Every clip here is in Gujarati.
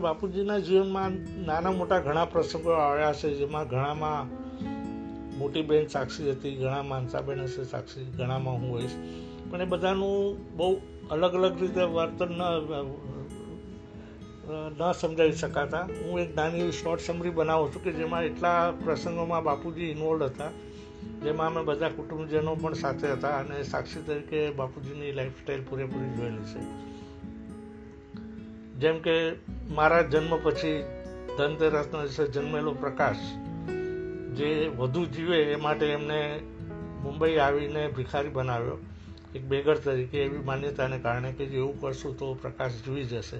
બાપુજીના જીવનમાં નાના મોટા ઘણા પ્રસંગો આવ્યા છે, જેમાં ઘણામાં મોટી બહેન સાક્ષી હતી, ઘણા માનસાબેન હશે સાક્ષી, ઘણામાં હું હોઈશ. પણ એ બધાનું બહુ અલગ અલગ રીતે વર્તન ન ન સમજાવી શકાતા. હું એક નાની એવી શોર્ટ સમરી બનાવું છું કે જેમાં એટલા પ્રસંગોમાં બાપુજી ઇન્વોલ્વ હતા, જેમાં અમે બધા કુટુંબજનો પણ સાથે હતા અને સાક્ષી તરીકે બાપુજીની લાઈફસ્ટાઈલ પૂરેપૂરી જોયેલી છે. જેમ કે મારા જન્મ પછી ધનતેરસના દિવસે જન્મેલો પ્રકાશ જે વધુ જીવે એ માટે એમને મુંબઈ આવીને ભિખારી બનાવ્યો. એક બેગર તરીકે એવી માન્યતાને કારણે કે એવું કરશું તો પ્રકાશ જીવી જશે.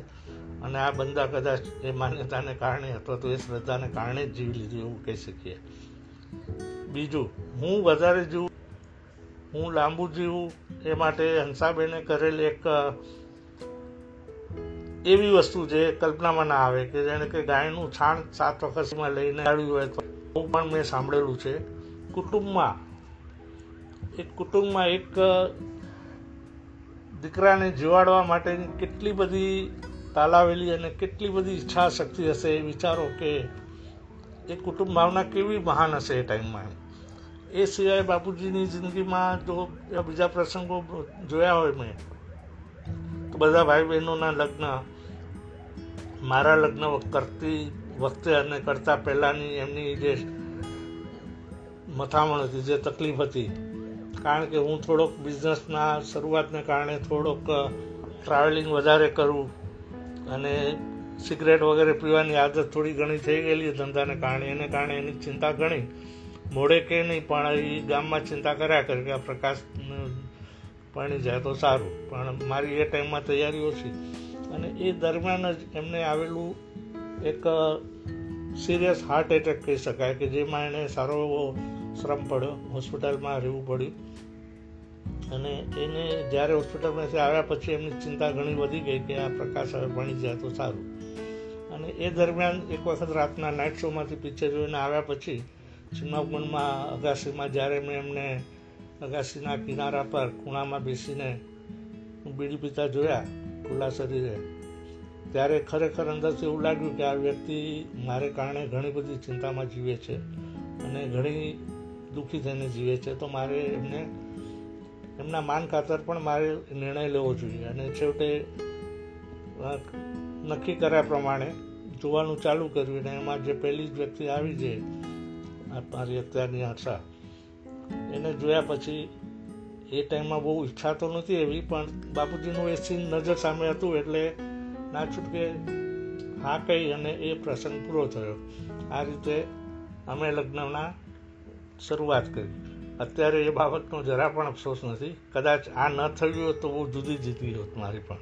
અને આ બંદા કદાચ એ માન્યતાને કારણે અથવા તો એ શ્રદ્ધાને કારણે જ જીવી લીધું એવું કહી શકીએ. બીજું, હું વધારે જીવું, હું લાંબુ જીવું એ માટે હંસાબેને કરેલી એક એવી વસ્તુ જે કલ્પનામાં ના આવે કે જેને કે ગાયનું છાણ સાત વખતમાં લઈને આવ્યું હોય તો હું પણ મેં સાંભળેલું છે. કુટુંબમાં, એક કુટુંબમાં એક દીકરાને જીવાડવા માટેની કેટલી બધી તાલાવેલી અને કેટલી બધી ઈચ્છા શક્તિ હશે એ વિચારો કે એ કુટુંબ ભાવના કેવી મહાન હશે એ ટાઈમમાં એ સિવાય બાપુજીની જિંદગીમાં જો બીજા પ્રસંગો જોયા હોય મેં બધા ભાઈ બહેનોના લગ્ન મારા લગ્ન કરતી વખતે અને કરતા પહેલાંની એમની જે મથામણ હતી, જે તકલીફ હતી. કારણ કે હું થોડોક બિઝનેસના શરૂઆતને કારણે થોડોક ટ્રાવેલિંગ વધારે કરું અને સિગરેટ વગેરે પીવાની આદત થોડી ઘણી થઈ ગયેલી ધંધાને કારણે. એને કારણે એની ચિંતા ઘણી. મોડે કે નહીં પણ એ ગામમાં ચિંતા કર્યા કરે કે આ પ્રકાશ પાણી જાય તો સારું. પણ મારી એ ટાઈમમાં તૈયારી ઓછી અને એ દરમિયાન જ એમને આવેલું એક સિરિયસ હાર્ટ એટેક કહી શકાય કે જેમાં એને સારો એવો શ્રમ પડ્યો. હોસ્પિટલમાં રહેવું પડ્યું. અને એને જ્યારે હોસ્પિટલમાંથી આવ્યા પછી એમની ચિંતા ઘણી વધી ગઈ કે આ પ્રકાશ હવે ભણી જાય તો સારું. અને એ દરમિયાન એક વખત રાતના નાઇટ શોમાંથી પિક્ચર જોઈને આવ્યા પછી ચિમાગુનમાં અગાસીમાં જ્યારે મેં એમને અગાસીના કિનારા પર ખૂણામાં બેસીને બીડી પીતા જોયા ખુલ્લા શરીરે ત્યારે ખરેખર અંદરથી એવું લાગ્યું કે આ વ્યક્તિ મારે કારણે ઘણી બધી ચિંતામાં જીવે છે અને ઘણી દુઃખી થઈને જીવે છે. તો મારે એમને, એમના માન ખાતર પણ મારે નિર્ણય લેવો જોઈએ. અને છેવટે નક્કી કર્યા પ્રમાણે જોવાનું ચાલુ કર્યું અને એમાં જે પહેલી જ વ્યક્તિ આવી છે મારી અત્યારની આશા એને જોયા પછી એ ટાઈમમાં બહુ ઈચ્છા તો નહોતી એવી, પણ બાપુજીનું એ સીન નજર સામે હતું એટલે ના છૂટકે હા કહી અને એ પ્રસંગ પૂરો થયો. આ રીતે અમે લગ્નના શરૂઆત કરી. અત્યારે એ બાબતનો જરા પણ અફસોસ નથી. કદાચ આ ન થયું હોત તો બહુ જુદી જીતી હોત મારી પણ.